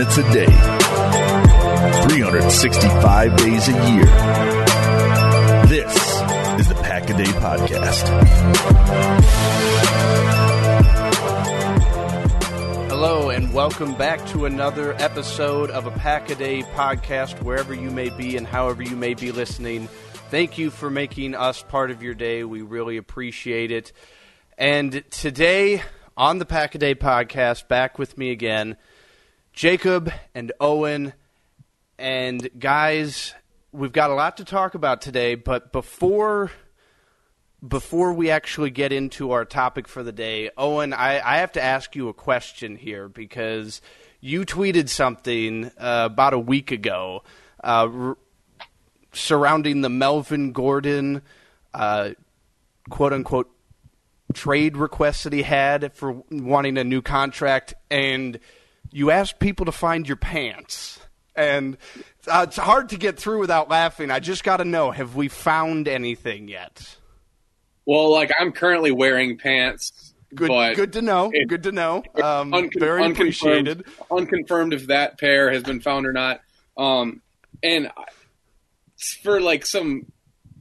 minutes a day, 365 days a year. This is the Pack a Day Podcast. Hello, and welcome back to another episode of a Pack a Day podcast, wherever you may be and however you may be listening. Thank you for making us part of your day. We really appreciate it. And today on the Pack a Day podcast, back with me again, Jacob and Owen. And guys, we've got a lot to talk about today, but before before we actually get into our topic for the day, Owen, I, I have to ask you a question here because you tweeted something uh, about a week ago uh, r- surrounding the Melvin Gordon uh, quote unquote trade request that he had for wanting a new contract, and you asked people to find your pants. And uh, it's hard to get through without laughing. I just got to know have we found anything yet? Well, like I'm currently wearing pants. Good, good to know. it- good to know. Um, uncon- very unconfirmed- appreciated. Unconfirmed if that pair has been found or not. Um, and I- for like some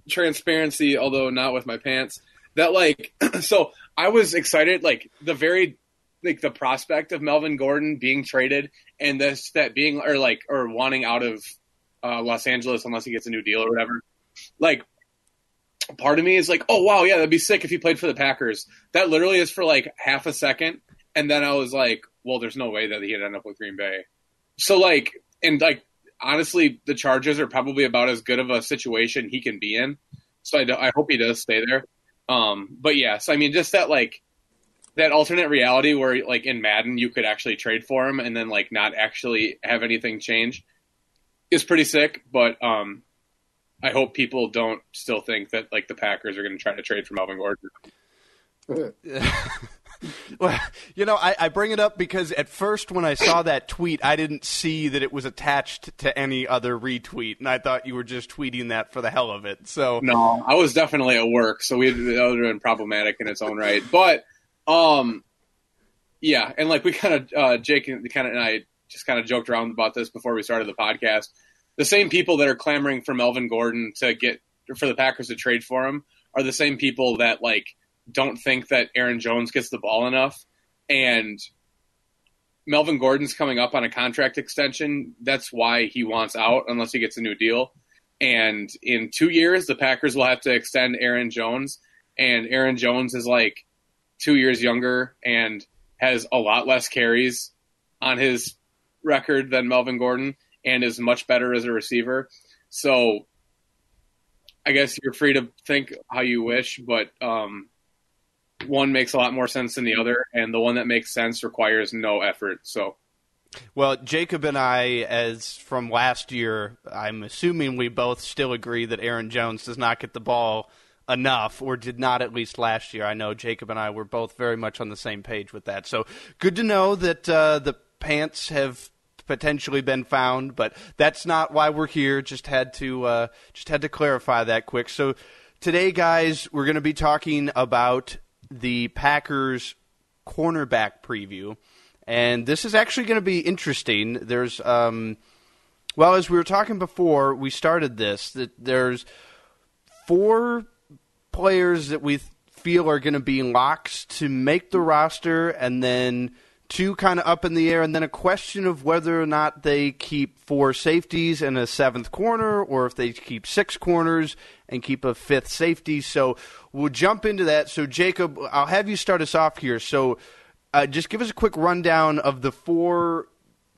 transparency, although not with my pants, that like so I was excited. Like the very like the prospect of Melvin Gordon being traded and this that being or like or wanting out of uh, Los Angeles unless he gets a new deal or whatever. Like part of me is like, oh wow, yeah, that'd be sick if he played for the Packers. That literally is for like half a second, and then I was like, well, there's no way that he'd end up with Green Bay. So like, and like honestly, the Chargers are probably about as good of a situation he can be in. So I, I hope he does stay there. Um, but yes, I mean, just that like that alternate reality where like in Madden you could actually trade for him and then like not actually have anything change is pretty sick. But um, I hope people don't still think that like the Packers are going to try to trade for Melvin Gordon. Well, you know, I, I bring it up because at first when I saw that tweet, I didn't see that it was attached to any other retweet, and I thought you were just tweeting that for the hell of it. So, No, I was definitely at work, so we that would have been problematic in its own right. But um, yeah, and like we kind of uh, Jake and kind of and I just kind of joked around about this before we started the podcast. The same people that are clamoring for Melvin Gordon to get for the Packers to trade for him are the same people that like don't think that Aaron Jones gets the ball enough and Melvin Gordon's coming up on a contract extension. That's why he wants out unless he gets a new deal. And in two years, the Packers will have to extend Aaron Jones. And Aaron Jones is like two years younger and has a lot less carries on his record than Melvin Gordon and is much better as a receiver. So I guess you're free to think how you wish, but um, one makes a lot more sense than the other, and the one that makes sense requires no effort. So well, Jacob and I, as from last year, I'm assuming we both still agree that Aaron Jones does not get the ball enough, or did not at least last year. I know Jacob and I were both very much on the same page with that. So good to know that uh, the pants have potentially been found, but that's not why we're here. Just had to uh, just had to clarify that quick. So today, guys, we're going to be talking about the Packers cornerback preview, and this is actually going to be interesting. There's um, well, as we were talking before we started this, that there's four players that we feel are going to be locks to make the roster, and then two kind of up in the air, and then a question of whether or not they keep four safeties and a seventh corner, or if they keep six corners and keep a fifth safety. So we'll jump into that. So, Jacob, I'll have you start us off here. So, uh, just give us a quick rundown of the four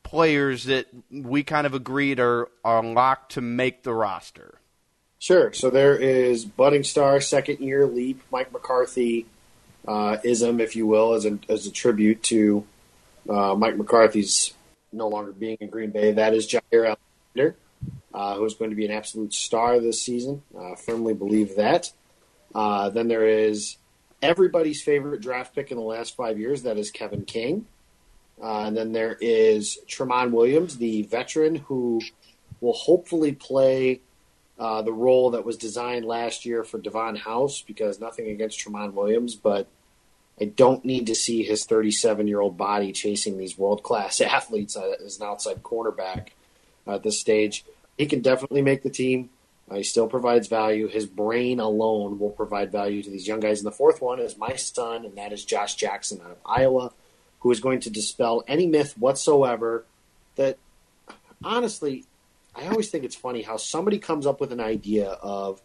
players that we kind of agreed are, are locked to make the roster. Sure. So there is budding star, second year leap, Mike McCarthy uh, ism, if you will, as a as a tribute to uh, Mike McCarthy's no longer being in Green Bay. That is Jaire Alexander, uh, who is going to be an absolute star this season. Uh, firmly believe that. Uh, then there is everybody's favorite draft pick in the last five years. That is Kevin King. Uh, and then there is Tramon Williams, the veteran who will hopefully play uh, the role that was designed last year for Davon House, because nothing against Tramon Williams, but I don't need to see his 37 year old body chasing these world class athletes as an outside cornerback at this stage. He can definitely make the team. Uh, he still provides value. His brain alone will provide value to these young guys. And the fourth one is my son, and that is Josh Jackson out of Iowa, who is going to dispel any myth whatsoever that, honestly, I always think it's funny how somebody comes up with an idea of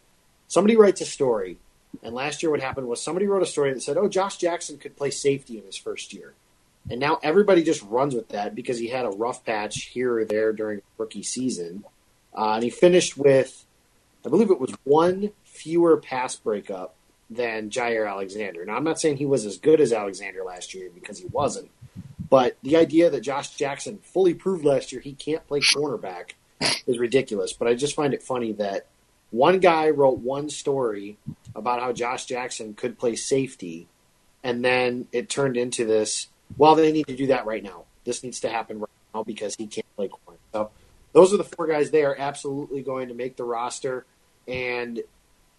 somebody writes a story. And last year, what happened was somebody wrote a story that said, oh, Josh Jackson could play safety in his first year. And now everybody just runs with that because he had a rough patch here or there during rookie season. Uh, and he finished with I believe it was one fewer pass breakup than Jaire Alexander. Now, I'm not saying he was as good as Alexander last year because he wasn't, but the idea that Josh Jackson fully proved last year he can't play cornerback is ridiculous. But I just find it funny that one guy wrote one story about how Josh Jackson could play safety, and then it turned into this. Well, they need to do that right now. This needs to happen right now because he can't play corner. So those are the four guys. They are absolutely going to make the roster. And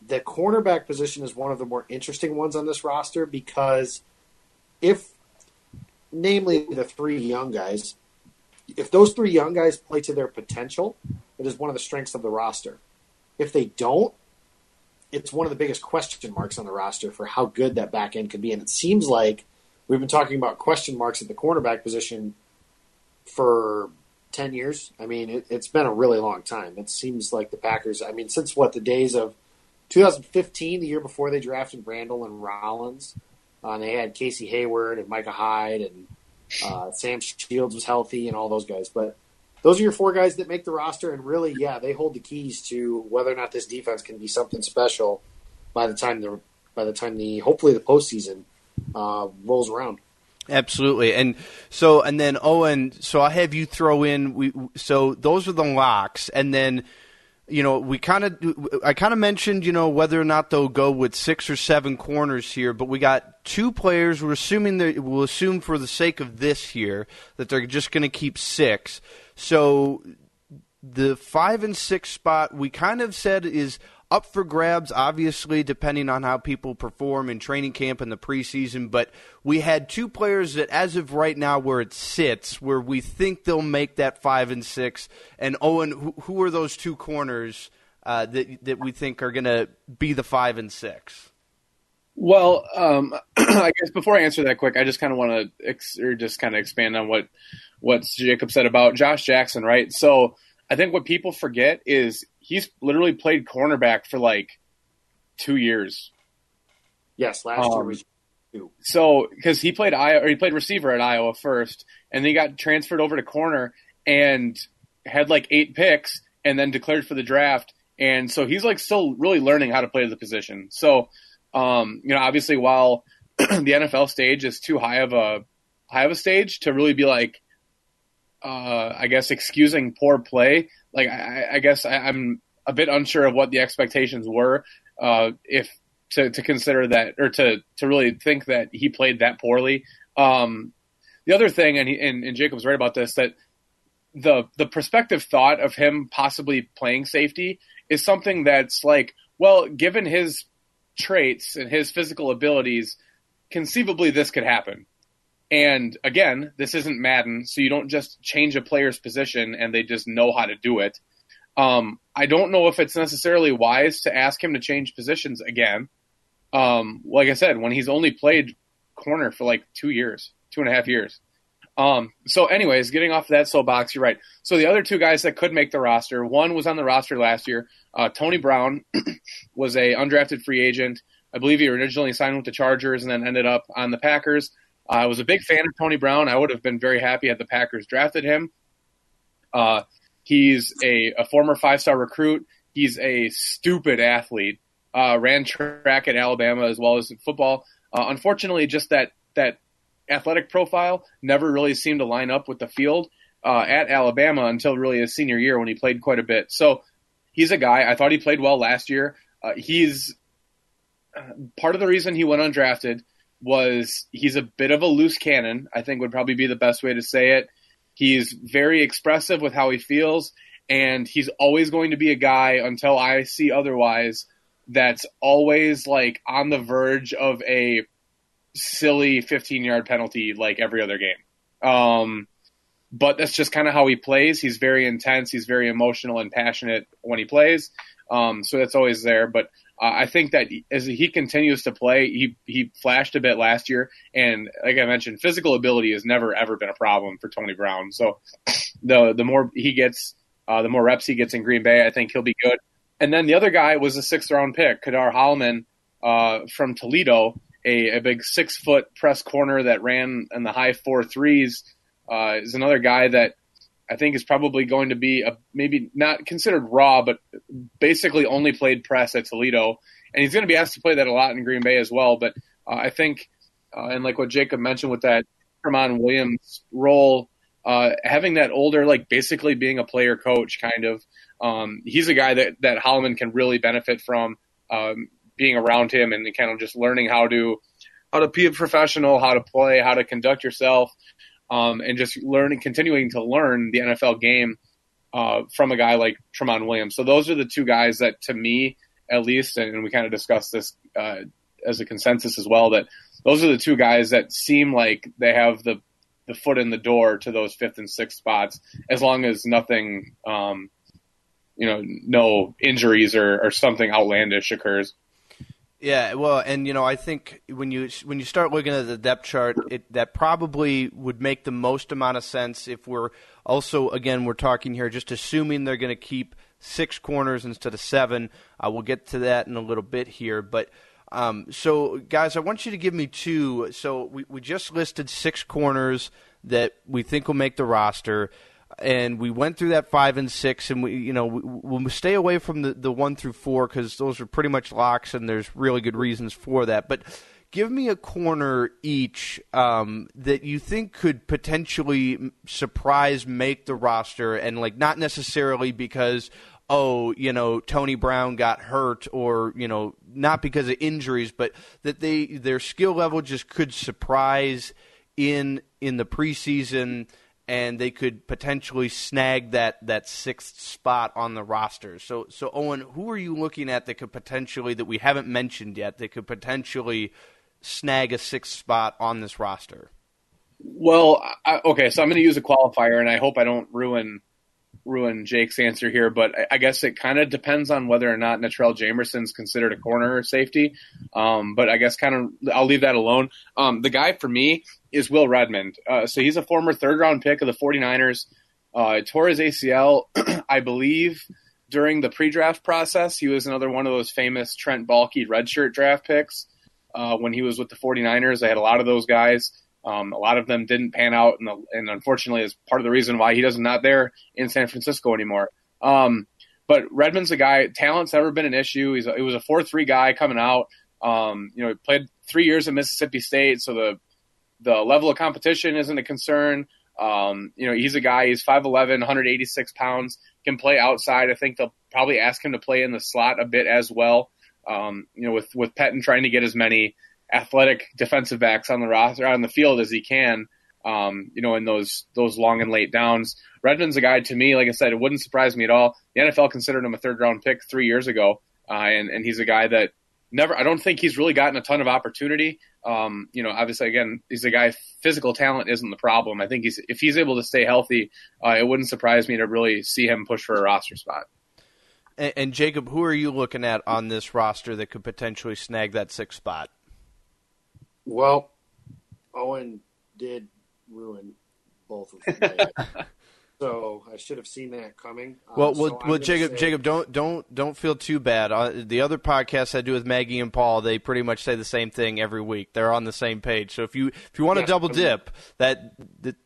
the cornerback position is one of the more interesting ones on this roster because if, namely the three young guys, if those three young guys play to their potential, it is one of the strengths of the roster. If they don't, it's one of the biggest question marks on the roster for how good that back end could be. And it seems like we've been talking about question marks at the cornerback position for 10 years. I mean, it, has been a really long time. It seems like the Packers, I mean, since what, the days of 2015, the year before they drafted Randall and Rollins, uh, and they had Casey Hayward and Micah Hyde and uh, Sam Shields was healthy and all those guys. But those are your four guys that make the roster, and really, yeah, they hold the keys to whether or not this defense can be something special by the time the by the time the hopefully the postseason uh, rolls around. Absolutely, and so and then Owen. So I have you throw in. We so those are the locks, and then you know we kind of I kind of mentioned you know whether or not they'll go with six or seven corners here, but we got two players. We're assuming that we'll assume for the sake of this here that they're just going to keep six. So the five and six spot we kind of said is up for grabs, obviously, depending on how people perform in training camp and the preseason. But we had two players that, as of right now, where it sits, where we think they'll make that five and six. And Owen, who, who are those two corners uh, that that we think are going to be the five and six? Well, um, I guess before I answer that quick, I just kind of want to ex- or just kind of expand on what what Jacob said about Josh Jackson, right? So I think what people forget is he's literally played cornerback for like two years. Yes, last um, year was two. So because he played Iowa, or he played receiver at Iowa first, and then he got transferred over to corner and had like eight picks, and then declared for the draft. And so he's like still really learning how to play the position. So, um, you know, obviously while the NFL stage is too high of a high of a stage to really be like, uh, I guess excusing poor play like I, I guess I, am a bit unsure of what the expectations were. Uh, if to, to consider that or to to really think that he played that poorly. Um, the other thing, and, he, and and Jacob's right about this, that the the prospective thought of him possibly playing safety is something that's like, well, given his traits and his physical abilities, conceivably this could happen. And again, this isn't Madden, so you don't just change a player's position and they just know how to do it. Um, I don't know if it's necessarily wise to ask him to change positions again. Um, like I said, when he's only played corner for like two years, two and a half years. Um, so, anyways, getting off of that soapbox, you're right. So the other two guys that could make the roster, one was on the roster last year. Uh, Tony Brown was a undrafted free agent. I believe he originally signed with the Chargers and then ended up on the Packers. I was a big fan of Tony Brown. I would have been very happy had the Packers drafted him. Uh, he's a, a former five star recruit. He's a stupid athlete. Uh, ran track at Alabama as well as football. Uh, unfortunately, just that that athletic profile never really seemed to line up with the field uh, at Alabama until really his senior year when he played quite a bit. So he's a guy. I thought he played well last year. Uh, he's uh, part of the reason he went undrafted was he's a bit of a loose cannon, I think would probably be the best way to say it. He's very expressive with how he feels, and he's always going to be a guy until I see otherwise that's always like on the verge of a silly 15 yard penalty like every other game. Um, but that's just kind of how he plays. He's very intense. He's very emotional and passionate when he plays. Um, so that's always there. But uh, I think that as he continues to play, he he flashed a bit last year, and like I mentioned, physical ability has never ever been a problem for Tony Brown. So the the more he gets, uh, the more reps he gets in Green Bay, I think he'll be good. And then the other guy was a sixth round pick, Ka'dar Hollman uh, from Toledo, a, a big six foot press corner that ran in the high four threes. Uh, is another guy that I think is probably going to be a, maybe not considered raw, but basically only played press at Toledo, and he's going to be asked to play that a lot in Green Bay as well. But uh, I think, uh, and like what Jacob mentioned with that Tramon Williams role, uh, having that older, like basically being a player coach kind of, um, he's a guy that that Hollman can really benefit from um, being around him and kind of just learning how to how to be a professional, how to play, how to conduct yourself um, and just learning, continuing to learn the NFL game uh, from a guy like Tramon Williams. So those are the two guys that, to me, at least, and we kind of discussed this uh, as a consensus as well, that those are the two guys that seem like they have the the foot in the door to those fifth and sixth spots, as long as nothing, um, you know, no injuries or, or something outlandish occurs. Yeah, well, and you know, I think when you when you start looking at the depth chart, it, that probably would make the most amount of sense if we're also again we're talking here just assuming they're going to keep six corners instead of seven. Uh, we'll get to that in a little bit here, but um, so guys, I want you to give me two. So we we just listed six corners that we think will make the roster and we went through that five and six, and we, you know, we, will stay away from the, the one through four because those are pretty much locks, and there's really good reasons for that. But give me a corner each um, that you think could potentially surprise make the roster, and like not necessarily because oh, you know, Tony Brown got hurt or, you know, not because of injuries, but that they their skill level just could surprise in in the preseason and they could potentially snag that, that sixth spot on the roster. So, so Owen, who are you looking at that could potentially that we haven't mentioned yet that could potentially snag a sixth spot on this roster? Well, I, okay, so I'm going to use a qualifier, and I hope I don't ruin ruin Jake's answer here, but I, I guess it kind of depends on whether or not Natrell Jamerson's considered a corner or safety. Um, but I guess kind of I'll leave that alone. Um, the guy for me is Will Redmond. Uh, so he's a former third round pick of the 49ers. Uh, tore his ACL, I believe, during the pre draft process. He was another one of those famous Trent Baalke redshirt draft picks uh, when he was with the 49ers. I had a lot of those guys. Um, a lot of them didn't pan out, and, the, and, unfortunately, is part of the reason why he doesn't not there in San Francisco anymore. Um, but Redmond's a guy. Talent's never been an issue. He's a, he was a four three guy coming out. Um, you know, he played three years at Mississippi State, so the the level of competition isn't a concern. Um, you know, he's a guy. He's 5'11", 186 pounds. Can play outside. I think they'll probably ask him to play in the slot a bit as well. Um, you know, with with Pettine trying to get as many athletic defensive backs on the roster on the field as he can. Um, you know, in those those long and late downs. Redmond's a guy to me, like I said, it wouldn't surprise me at all. The NFL considered him a third round pick three years ago, uh, and and he's a guy that never. I don't think he's really gotten a ton of opportunity. Um, you know, obviously, again, he's a guy. Physical talent isn't the problem. I think he's if he's able to stay healthy, uh, it wouldn't surprise me to really see him push for a roster spot. And, and Jacob, who are you looking at on this roster that could potentially snag that sixth spot? Well, Owen did ruin both of them. so I should have seen that coming. Well, uh, well, so well Jacob, say... Jacob, don't don't don't feel too bad. Uh, the other podcasts I do with Maggie and Paul, they pretty much say the same thing every week. They're on the same page. So if you if you want to double dip, that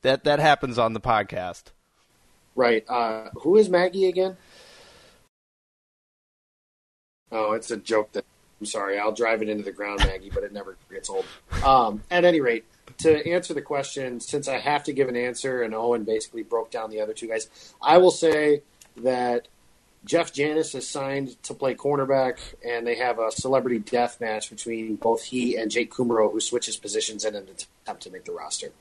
that that happens on the podcast. Right. Uh, who is Maggie again? Oh, it's a joke that I'm sorry, I'll drive it into the ground, Maggie, but it never gets old. Um, at any rate, to answer the question, since I have to give an answer, and Owen basically broke down the other two guys, I will say that Jeff Janis is signed to play cornerback, and they have a celebrity death match between both he and Jake Kumerow, who switches positions in an attempt to make the roster.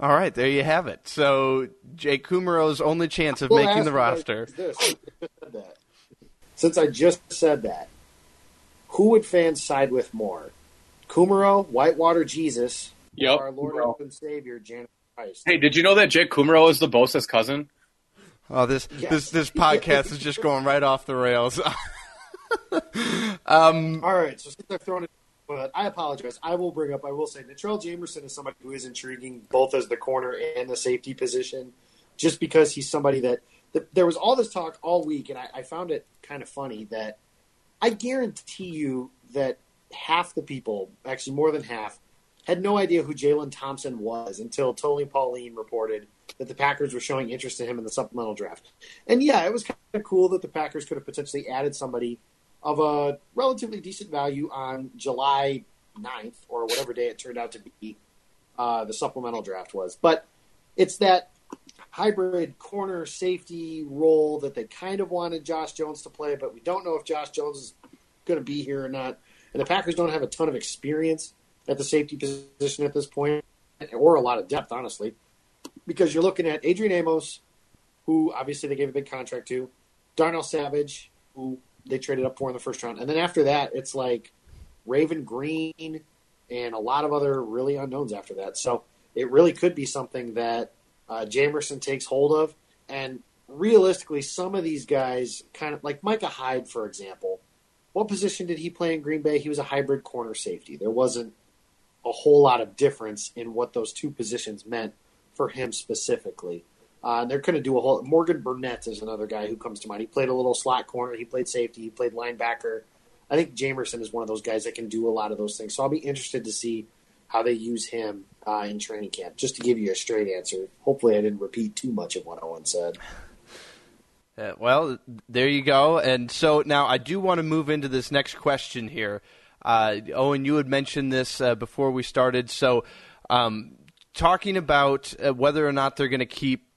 All right, there you have it. So Jake Kumerow's only chance of making the roster. Since I just said that, who would fans side with more, Kumerow, Whitewater Jesus, Yep. our Lord Kumerow. and Savior, Janet Christ. Hey, did you know that Jake Kumerow is the Bosa's cousin? Oh, this Yes. this this podcast is just going right off the rails. Um, all right, so since I've thrown it, but I apologize. I will bring up. I will say, Natrell Jamerson is somebody who is intriguing, both as the corner and the safety position, just because he's somebody that, that there was all this talk all week, and I, I found it kind of funny that I guarantee you that half the people, actually more than half, had no idea who Jalen Thompson was until Tony Pauline reported that the Packers were showing interest in him in the supplemental draft. And yeah, it was kind of cool that the Packers could have potentially added somebody of a relatively decent value on July 9th or whatever day it turned out to be uh, the supplemental draft was. But it's that hybrid corner safety role that they kind of wanted Josh Jones to play, but we don't know if Josh Jones is going to be here or not. And the Packers don't have a ton of experience at the safety position at this point, or a lot of depth, honestly, because you're looking at Adrian Amos, who obviously they gave a big contract to, Darnell Savage, who they traded up for in the first round, and then after that, it's like Raven Greene and a lot of other really unknowns after that. So it really could be something that uh, Jamerson takes hold of, and realistically, some of these guys, kind of like Micah Hyde, for example. What position did he play in Green Bay? He was a hybrid corner safety. There wasn't a whole lot of difference in what those two positions meant for him specifically. Uh, they're going to do a whole. Morgan Burnett is another guy who comes to mind. He played a little slot corner. He played safety. He played linebacker. I think Jamerson is one of those guys that can do a lot of those things. So I'll be interested to see how they use him uh, in training camp. Just to give you a straight answer. Hopefully, I didn't repeat too much of what Owen said. Uh, well, there you go. And so now I do want to move into this next question here. Uh, Owen, you had mentioned this uh, before we started. So, um, talking about uh, whether or not they're going to keep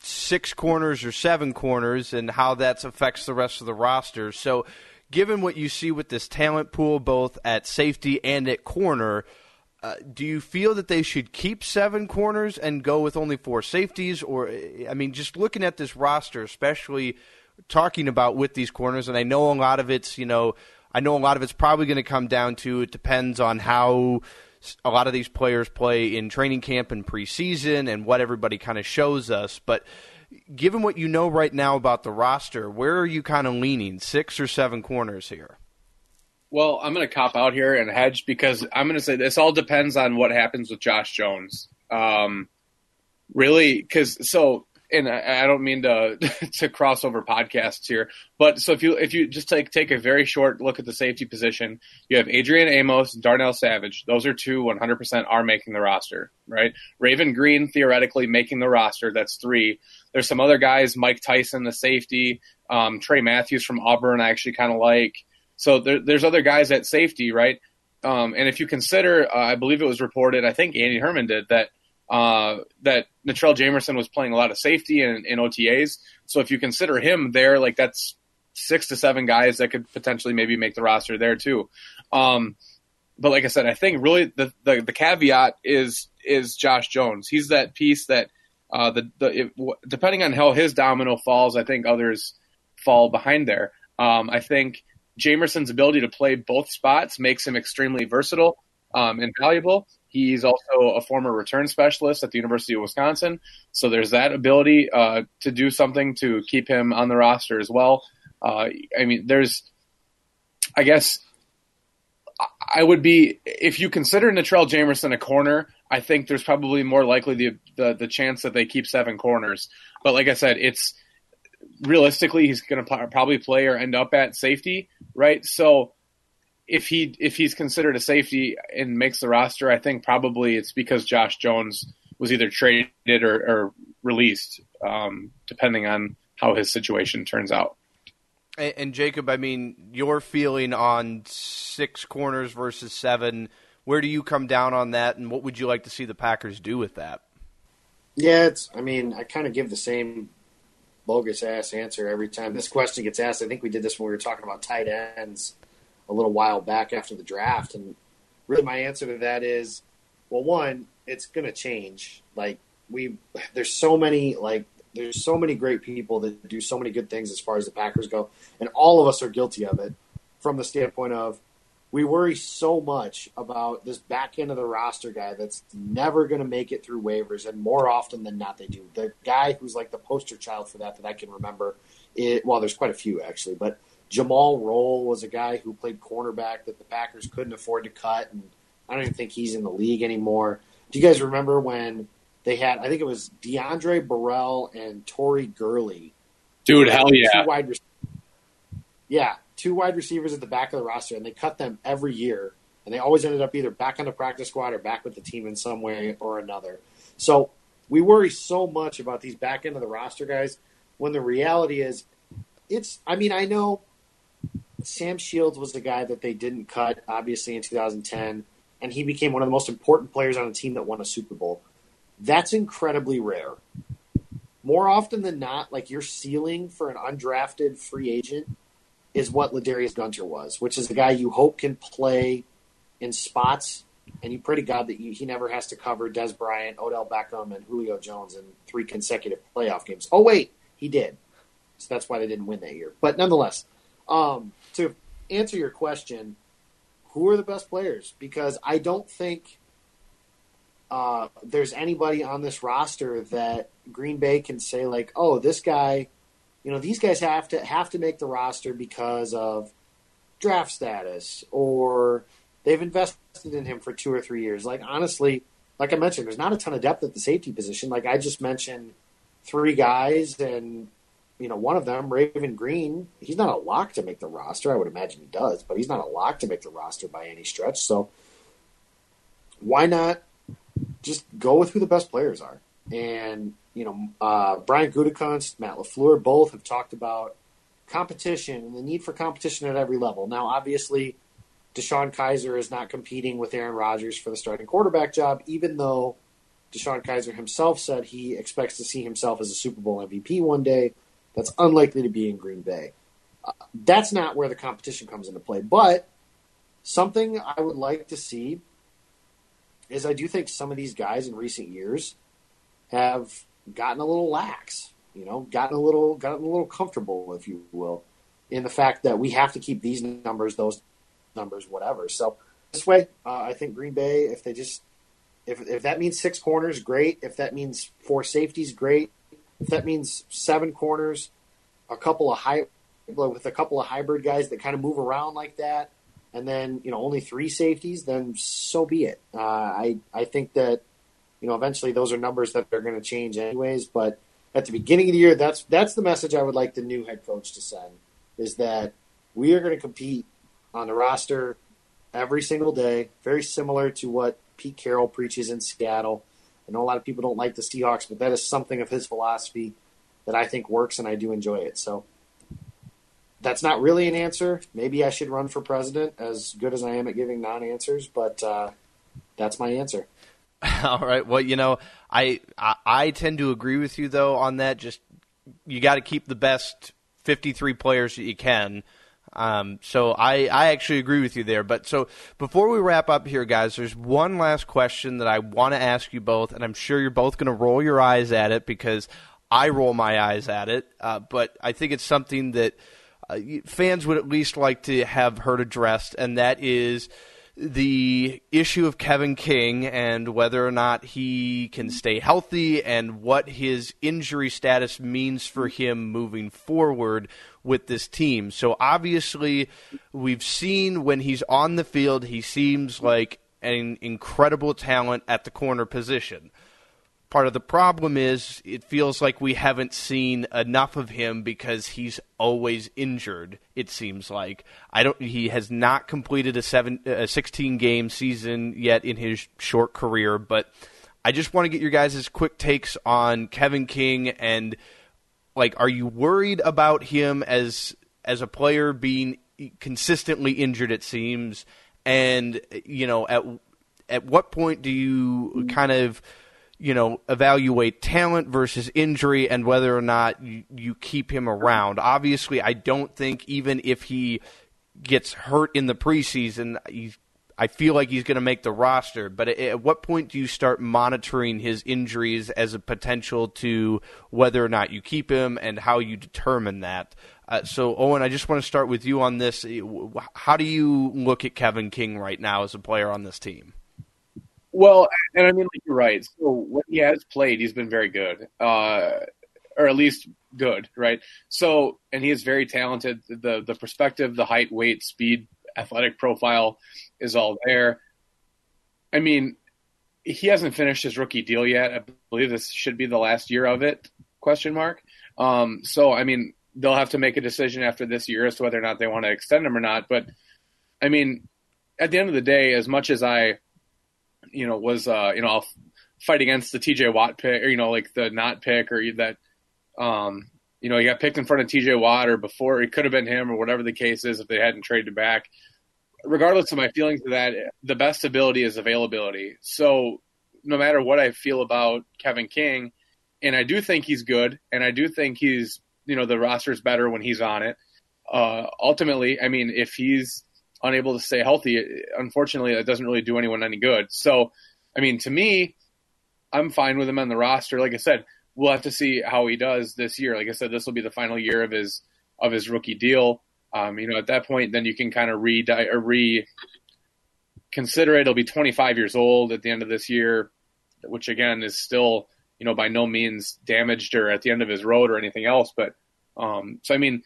six corners or seven corners and how that affects the rest of the roster. So, given what you see with this talent pool, both at safety and at corner, uh, do you feel that they should keep seven corners and go with only four safeties? Or, I mean, just looking at this roster, especially talking about with these corners, and I know a lot of it's, you know, I know a lot of it's probably going to come down to it depends on how a lot of these players play in training camp and preseason and what everybody kind of shows us. But given what you know right now about the roster, where are you kind of leaning? Six or seven corners here? Well, I'm going to cop out here and hedge because I'm going to say this all depends on what happens with Josh Jones. Um, really, because so, and I, I don't mean to to cross over podcasts here, but so if you if you just take take a very short look at the safety position, you have Adrian Amos, Darnell Savage. Those are two 100% are making the roster, right? Raven Greene theoretically making the roster. That's three. There's some other guys, Mike Tyson, the safety, um, Tray Matthews from Auburn. I actually kind of like. So there, there's other guys at safety, right? Um, and if you consider, uh, I believe it was reported, I think Andy Herman did that uh, that Natrell Jamerson was playing a lot of safety in, in OTAs. So if you consider him there, like that's six to seven guys that could potentially maybe make the roster there too. Um, but like I said, I think really the, the, the caveat is is Josh Jones. He's that piece that uh, the the it, depending on how his domino falls, I think others fall behind there. Um, I think Jamerson's ability to play both spots makes him extremely versatile um, and valuable. He's also a former return specialist at the University of Wisconsin, so there's that ability uh, to do something to keep him on the roster as well. Uh, I mean, there's, I guess, I would be if you consider Natrell Jamerson a corner. I think there's probably more likely the, the the chance that they keep seven corners. But like I said, it's realistically he's going to probably play or end up at safety, right? So if he if he's considered a safety and makes the roster, I think probably it's because Josh Jones was either traded or, or released, um, depending on how his situation turns out. And, and Jacob, I mean, your feeling on six corners versus seven. Where do you come down on that, and what would you like to see the Packers do with that? Yeah, it's. I mean, I kind of give the same bogus ass answer every time this question gets asked. I think we did this when we were talking about tight ends a little while back after the draft, and really my answer to that is, well, one, it's going to change. Like we, there's so many like there's so many great people that do so many good things as far as the Packers go, and all of us are guilty of it from the standpoint of we worry so much about this back end of the roster guy that's never going to make it through waivers, and more often than not, they do. The guy who's like the poster child for that that I can remember, it, well, there's quite a few actually, but Jumal Rolle was a guy who played cornerback that the Packers couldn't afford to cut, and I don't even think he's in the league anymore. Do you guys remember when they had? I think it was Diondre Borel and Tori Gurley. Dude, hell yeah! Wide, yeah, two wide receivers at the back of the roster, and they cut them every year, and they always ended up either back on the practice squad or back with the team in some way or another. So we worry so much about these back end of the roster guys when the reality is, it's. I mean, I know Sam Shields was the guy that they didn't cut, obviously in 2010, and he became one of the most important players on a team that won a Super Bowl. That's incredibly rare. More often than not, like your ceiling for an undrafted free agent is what LaDarius Gunter was, which is the guy you hope can play in spots, and you pray to God that you, he never has to cover Dez Bryant, Odell Beckham, and Julio Jones in three consecutive playoff games. Oh wait, he did. So that's why they didn't win that year. But nonetheless, um, to answer your question, who are the best players? Because I don't think uh, there's anybody on this roster that Green Bay can say like, oh, this guy, you know, these guys have to have to make the roster because of draft status or they've invested in him for two or three years. Like honestly, like I mentioned, there's not a ton of depth at the safety position. Like I just mentioned, three guys, and you know, one of them, Raven Greene, he's not a lock to make the roster. I would imagine he does, but he's not a lock to make the roster by any stretch. So why not just go with who the best players are. And you know, uh, Brian Gutekunst, Matt LaFleur, both have talked about competition and the need for competition at every level. Now, obviously, DeShone Kizer is not competing with Aaron Rodgers for the starting quarterback job, even though DeShone Kizer himself said he expects to see himself as a Super Bowl MVP one day. That's unlikely to be in Green Bay. Uh, that's not where the competition comes into play. But something I would like to see is I do think some of these guys in recent years have gotten a little lax, you know, gotten a little gotten a little comfortable, if you will, in the fact that we have to keep these numbers, those numbers, whatever. So this way, uh, I think Green Bay, if they just if if that means six corners, great. If that means four safeties, great. If that means seven corners, a couple of high with a couple of hybrid guys that kind of move around like that, and then you know only three safeties, then so be it. Uh, I I think that you know eventually those are numbers that are going to change anyways. But at the beginning of the year, that's that's the message I would like the new head coach to send is that we are going to compete on the roster every single day, very similar to what Pete Carroll preaches in Seattle. I know a lot of people don't like the Seahawks, but that is something of his philosophy that I think works, and I do enjoy it. So that's not really an answer. Maybe I should run for president, as good as I am at giving non-answers, but uh, that's my answer. All right. Well, you know, I, I, I tend to agree with you though on that. Just you got to keep the best fifty-three players that you can. Um, so I, I actually agree with you there. But so before we wrap up here, guys, there's one last question that I want to ask you both, and I'm sure you're both going to roll your eyes at it because I roll my eyes at it. Uh, but I think it's something that uh, fans would at least like to have heard addressed, and that is the issue of Kevin King and whether or not he can stay healthy and what his injury status means for him moving forward with this team. So obviously, we've seen when he's on the field, he seems like an incredible talent at the corner position. Part of the problem is it feels like we haven't seen enough of him because he's always injured. It seems like I don't. He has not completed a seven, a 16 game season yet in his short career. But I just want to get your guys' quick takes on Kevin King and like, are you worried about him as as a player being consistently injured? It seems, and you know at at what point do you kind of you know, evaluate talent versus injury and whether or not you, you keep him around. Obviously, I don't think even if he gets hurt in the preseason, he's I feel like he's going to make the roster. But at what point do you start monitoring his injuries as a potential to whether or not you keep him and how you determine that? Uh, so, Owen, I just want to start with you on this. How do you look at Kevin King right now as a player on this team? Well, and I mean, like you're right. So when he has played, he's been very good, uh, or at least good, right? So, and he is very talented. The the perspective, the height, weight, speed, athletic profile is all there. I mean, he hasn't finished his rookie deal yet. I believe this should be the last year of it. Question mark. Um, so, I mean, they'll have to make a decision after this year as to whether or not they want to extend him or not. But I mean, at the end of the day, as much as I, you know, was uh, you know, I'll fight against the TJ Watt pick or you know, like the not pick or that, um, you know, he got picked in front of TJ Watt or before it could have been him or whatever the case is if they hadn't traded back. Regardless of my feelings of that, the best ability is availability. So no matter what I feel about Kevin King, and I do think he's good, and I do think he's you know the roster is better when he's on it. Uh, ultimately, I mean, if he's unable to stay healthy, unfortunately, that doesn't really do anyone any good. So, I mean, to me, I'm fine with him on the roster. Like I said, we'll have to see how he does this year. Like I said, this will be the final year of his of his rookie deal. Um, you know, at that point, then you can kind of re re consider it. He'll be 25 years old at the end of this year, which again is still you know, by no means damaged or at the end of his road or anything else. But um, so, I mean,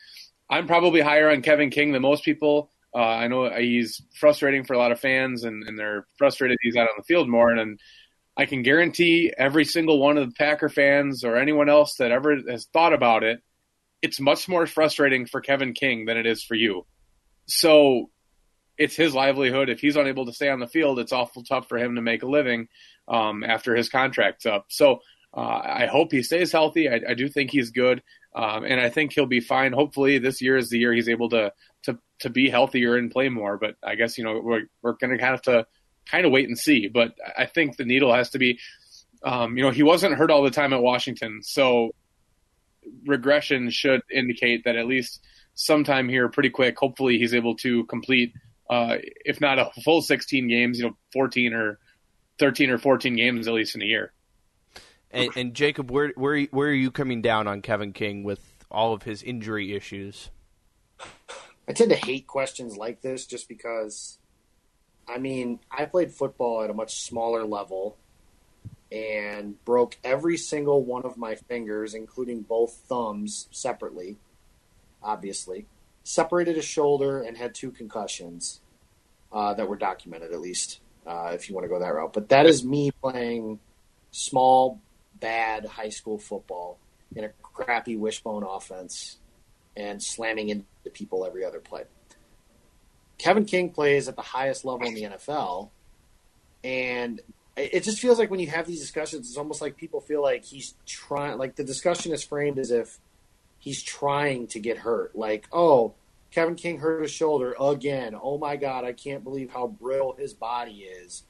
I'm probably higher on Kevin King than most people. Uh, I know he's frustrating for a lot of fans, and, and they're frustrated he's out on the field more. And, and I can guarantee every single one of the Packer fans or anyone else that ever has thought about it, it's much more frustrating for Kevin King than it is for you. So it's his livelihood. If he's unable to stay on the field, it's awful tough for him to make a living um, after his contract's up. So uh, I hope he stays healthy. I, I do think he's good, um, and I think he'll be fine. Hopefully, this year is the year he's able to to to be healthier and play more. But I guess you know we're we're going to have to kind of wait and see. But I think the needle has to be, um, you know, he wasn't hurt all the time at Washington, so regression should indicate that at least sometime here, pretty quick. Hopefully, he's able to complete, uh, if not a full 16 games, you know, 14 or 13 or 14 games at least in a year. And, and Jacob, where where where are you coming down on Kevin King with all of his injury issues? I tend to hate questions like this just because, I mean, I played football at a much smaller level and broke every single one of my fingers, including both thumbs, separately, obviously. Separated a shoulder and had two concussions uh, that were documented, at least, uh, if you want to go that route. But that is me playing small bad high school football in a crappy wishbone offense and slamming into people every other play. Kevin King plays at the highest level in the NFL, and it just feels like when you have these discussions, it's almost like people feel like he's trying. Like the discussion is framed as if he's trying to get hurt. Like, oh, Kevin King hurt his shoulder again. Oh my God, I can't believe how brittle his body is.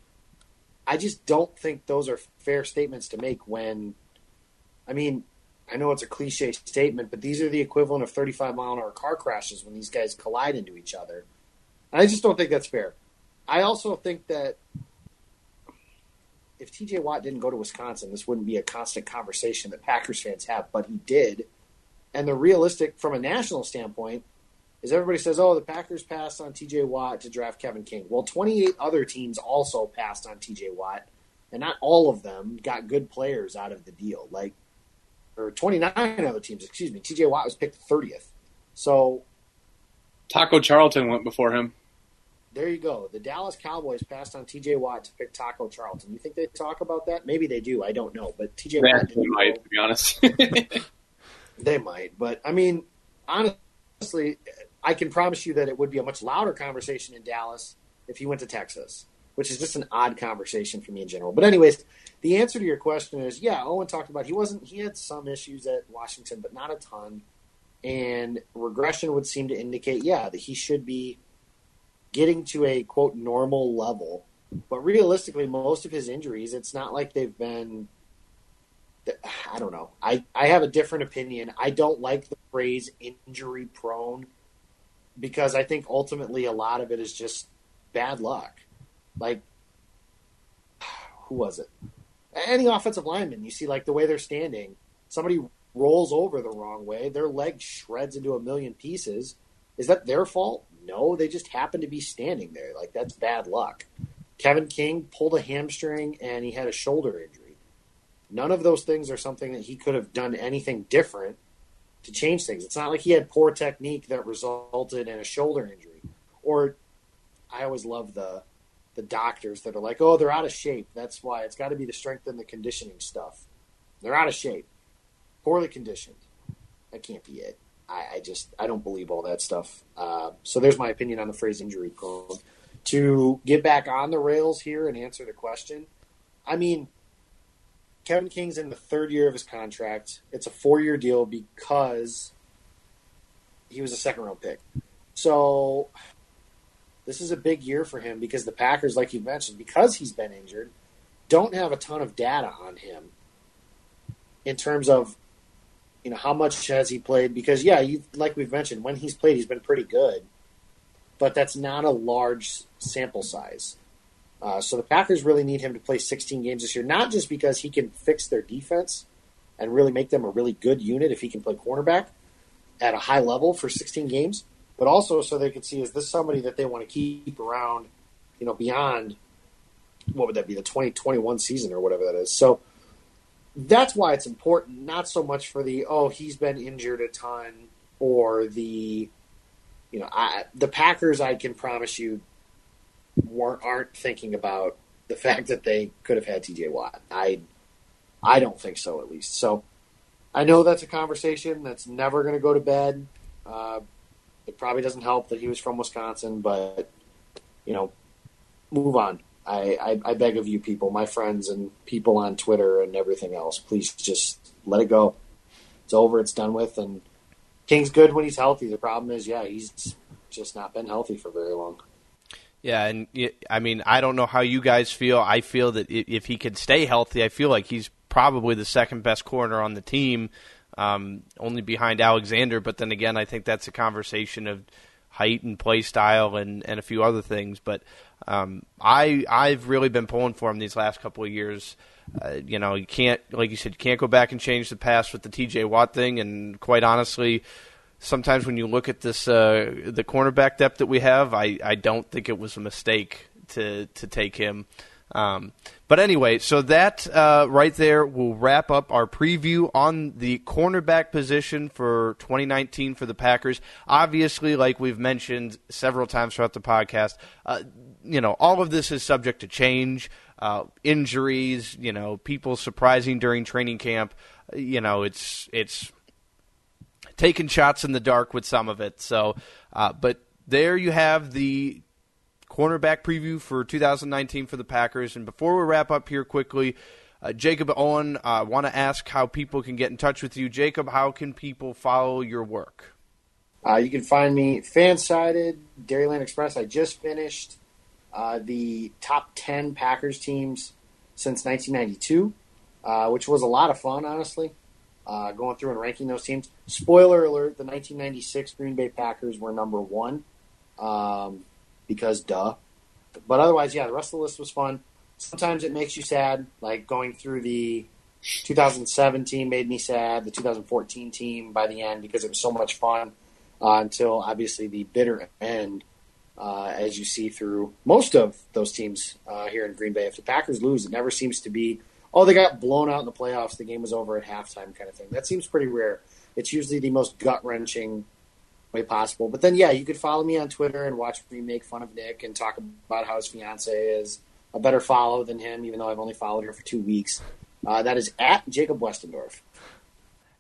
I just don't think those are fair statements to make when, I mean, I know it's a cliche statement, but these are the equivalent of 35 mile an hour car crashes when these guys collide into each other. I just don't think that's fair. I also think that if TJ Watt didn't go to Wisconsin, this wouldn't be a constant conversation that Packers fans have, but he did. And the realistic, from a national standpoint, is everybody says, oh, the Packers passed on TJ Watt to draft Kevin King. Well, 28 other teams also passed on TJ Watt, and not all of them got good players out of the deal. Like, or 29 other teams, excuse me. TJ Watt was picked 30th. So. Taco Charlton went before him. There you go. The Dallas Cowboys passed on TJ Watt to pick Taco Charlton. You think they talk about that? Maybe they do. I don't know. But TJ they Watt didn't might, to be honest. they might. But, I mean, honestly, I can promise you that it would be a much louder conversation in Dallas if he went to Texas, which is just an odd conversation for me in general. But anyways, the answer to your question is yeah. Owen talked about he wasn't he had some issues at Washington, but not a ton. And regression would seem to indicate yeah that he should be getting to a quote normal level. But realistically, most of his injuries, it's not like they've been I don't know. I, I have a different opinion. I don't like the phrase injury prone because I think ultimately a lot of it is just bad luck. Like who was it? Any offensive lineman, you see like the way they're standing, somebody rolls over the wrong way, their leg shreds into a million pieces. Is that their fault? No, they just happen to be standing there. Like that's bad luck. Kevin King pulled a hamstring and he had a shoulder injury. None of those things are something that he could have done anything different to change things. It's not like he had poor technique that resulted in a shoulder injury. Or I always love the the doctors that are like, "Oh, they're out of shape. That's why it's got to be the strength and the conditioning stuff." They're out of shape, poorly conditioned. That can't be it. I, I just I don't believe all that stuff. Uh, so there's my opinion on the phrase injury prone. To get back on the rails here and answer the question, I mean, Kevin King's in the third year of his contract. It's a four year deal because he was a second round pick. So this is a big year for him because the Packers, like you mentioned, because he's been injured, don't have a ton of data on him in terms of you know how much has he played because yeah you, like we've mentioned when he's played he's been pretty good but that's not a large sample size. Uh, so the packers really need him to play 16 games this year not just because he can fix their defense and really make them a really good unit if he can play cornerback at a high level for 16 games but also so they can see is this somebody that they want to keep around you know beyond what would that be the 2021 season or whatever that is so that's why it's important, not so much for the oh he's been injured a ton or the you know I, the Packers. I can promise you weren't aren't thinking about the fact that they could have had T.J. Watt. I I don't think so at least. So I know that's a conversation that's never going to go to bed. Uh, it probably doesn't help that he was from Wisconsin, but you know, move on. I, I, I beg of you, people, my friends and people on Twitter and everything else, please just let it go. It's over. It's done with. And King's good when he's healthy. The problem is, yeah, he's just not been healthy for very long. Yeah, and I mean, I don't know how you guys feel. I feel that if he can stay healthy, I feel like he's probably the second best corner on the team, um, only behind Alexander. But then again, I think that's a conversation of height and play style and, and a few other things. But um, I I've really been pulling for him these last couple of years. Uh, you know, you can't like you said, you can't go back and change the past with the T.J. Watt thing. And quite honestly, sometimes when you look at this uh, the cornerback depth that we have, I, I don't think it was a mistake to to take him. Um, but anyway, so that uh, right there will wrap up our preview on the cornerback position for 2019 for the Packers. Obviously, like we've mentioned several times throughout the podcast, uh, you know, all of this is subject to change. Uh, injuries, you know, people surprising during training camp. You know, it's it's taking shots in the dark with some of it. So, uh, but there you have the cornerback preview for 2019 for the Packers. And before we wrap up here quickly, uh, Jacob Owen, I uh, want to ask how people can get in touch with you. Jacob, how can people follow your work? Uh, you can find me Fansided, Dairyland Express. I just finished uh, the top 10 Packers teams since 1992, uh, which was a lot of fun, honestly, uh, going through and ranking those teams. Spoiler alert the 1996 Green Bay Packers were number one um, because duh. But otherwise, yeah, the rest of the list was fun. Sometimes it makes you sad, like going through the 2017 made me sad, the 2014 team by the end because it was so much fun uh, until obviously the bitter end uh, as you see through most of those teams uh, here in Green Bay. If the Packers lose, it never seems to be, oh, they got blown out in the playoffs, the game was over at halftime kind of thing. That seems pretty rare. It's usually the most gut wrenching way possible. But then, yeah, you could follow me on Twitter and watch me make fun of Nick and talk about how his fiance is a better follow than him, even though I've only followed her for two weeks. Uh, that is at Jacob Westendorf.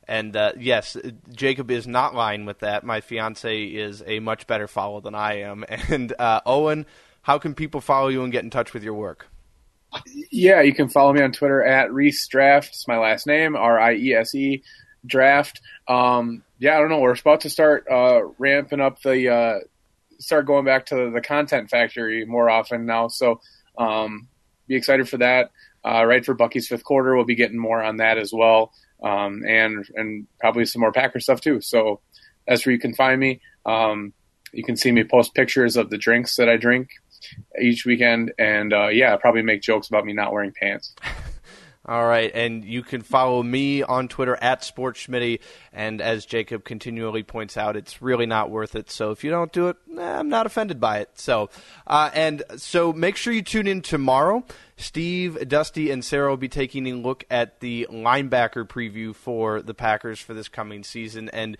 And uh, yes, Jacob is not lying with that. My fiance is a much better follow than I am. And uh, Owen, how can people follow you and get in touch with your work? Yeah, you can follow me on Twitter at Riese Draft. It's my last name, R I E S E Draft. Um, yeah, I don't know. We're about to start uh, ramping up the, uh, start going back to the content factory more often now. So um, be excited for that. Uh, right for Bucky's fifth quarter, we'll be getting more on that as well um, and and probably some more Packer stuff too. So that's where you can find me. Um, you can see me post pictures of the drinks that I drink each weekend, and uh, yeah, probably make jokes about me not wearing pants. All right, and you can follow me on Twitter at SportsSchmitty. And as Jacob continually points out, it's really not worth it. So if you don't do it, I'm not offended by it. So, uh, and so make sure you tune in tomorrow. Steve, Dusty, and Sarah will be taking a look at the linebacker preview for the Packers for this coming season. And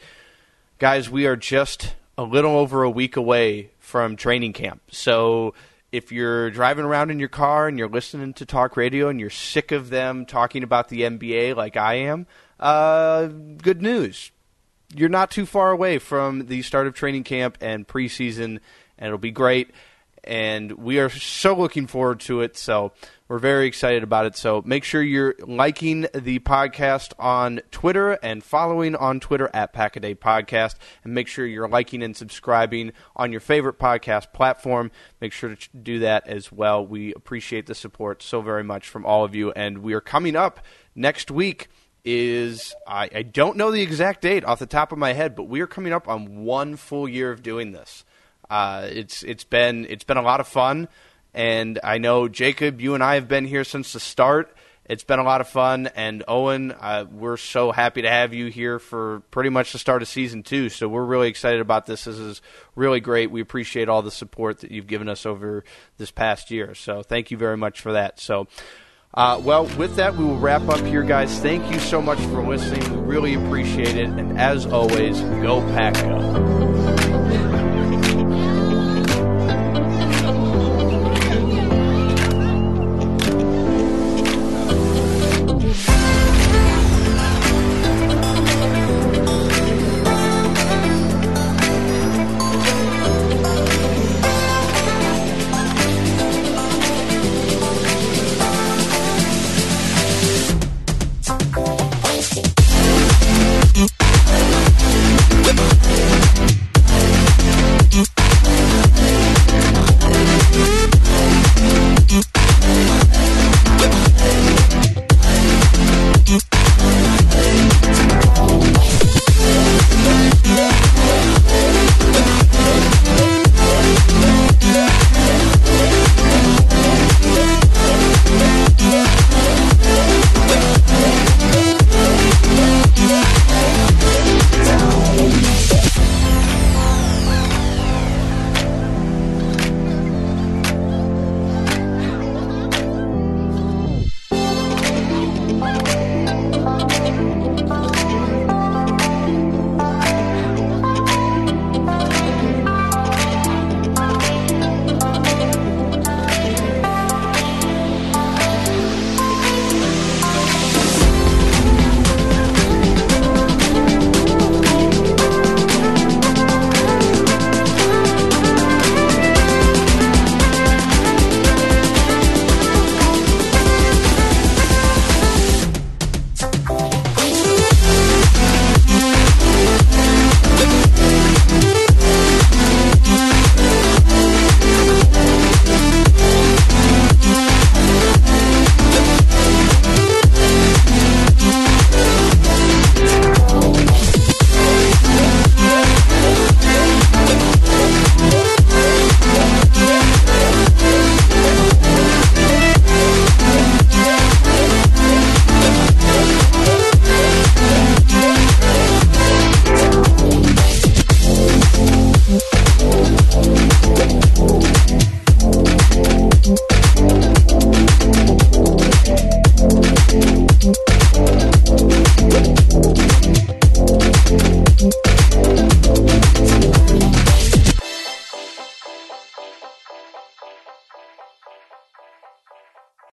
guys, we are just a little over a week away from training camp. So if you're driving around in your car and you're listening to talk radio and you're sick of them talking about the NBA like I am, uh, good news. You're not too far away from the start of training camp and preseason, and it'll be great. And we are so looking forward to it. So we're very excited about it. So make sure you're liking the podcast on Twitter and following on Twitter at Packaday Podcast. And make sure you're liking and subscribing on your favorite podcast platform. Make sure to do that as well. We appreciate the support so very much from all of you. And we are coming up next week is I, I don't know the exact date off the top of my head, but we are coming up on one full year of doing this. Uh, it's it's been it's been a lot of fun. And I know, Jacob, you and I have been here since the start. It's been a lot of fun. And Owen, uh, we're so happy to have you here for pretty much the start of season two. So we're really excited about this. This is really great. We appreciate all the support that you've given us over this past year. So thank you very much for that. So. Uh, well, with that, we will wrap up here, guys. Thank you so much for listening. We really appreciate it. And as always, go Pack Go.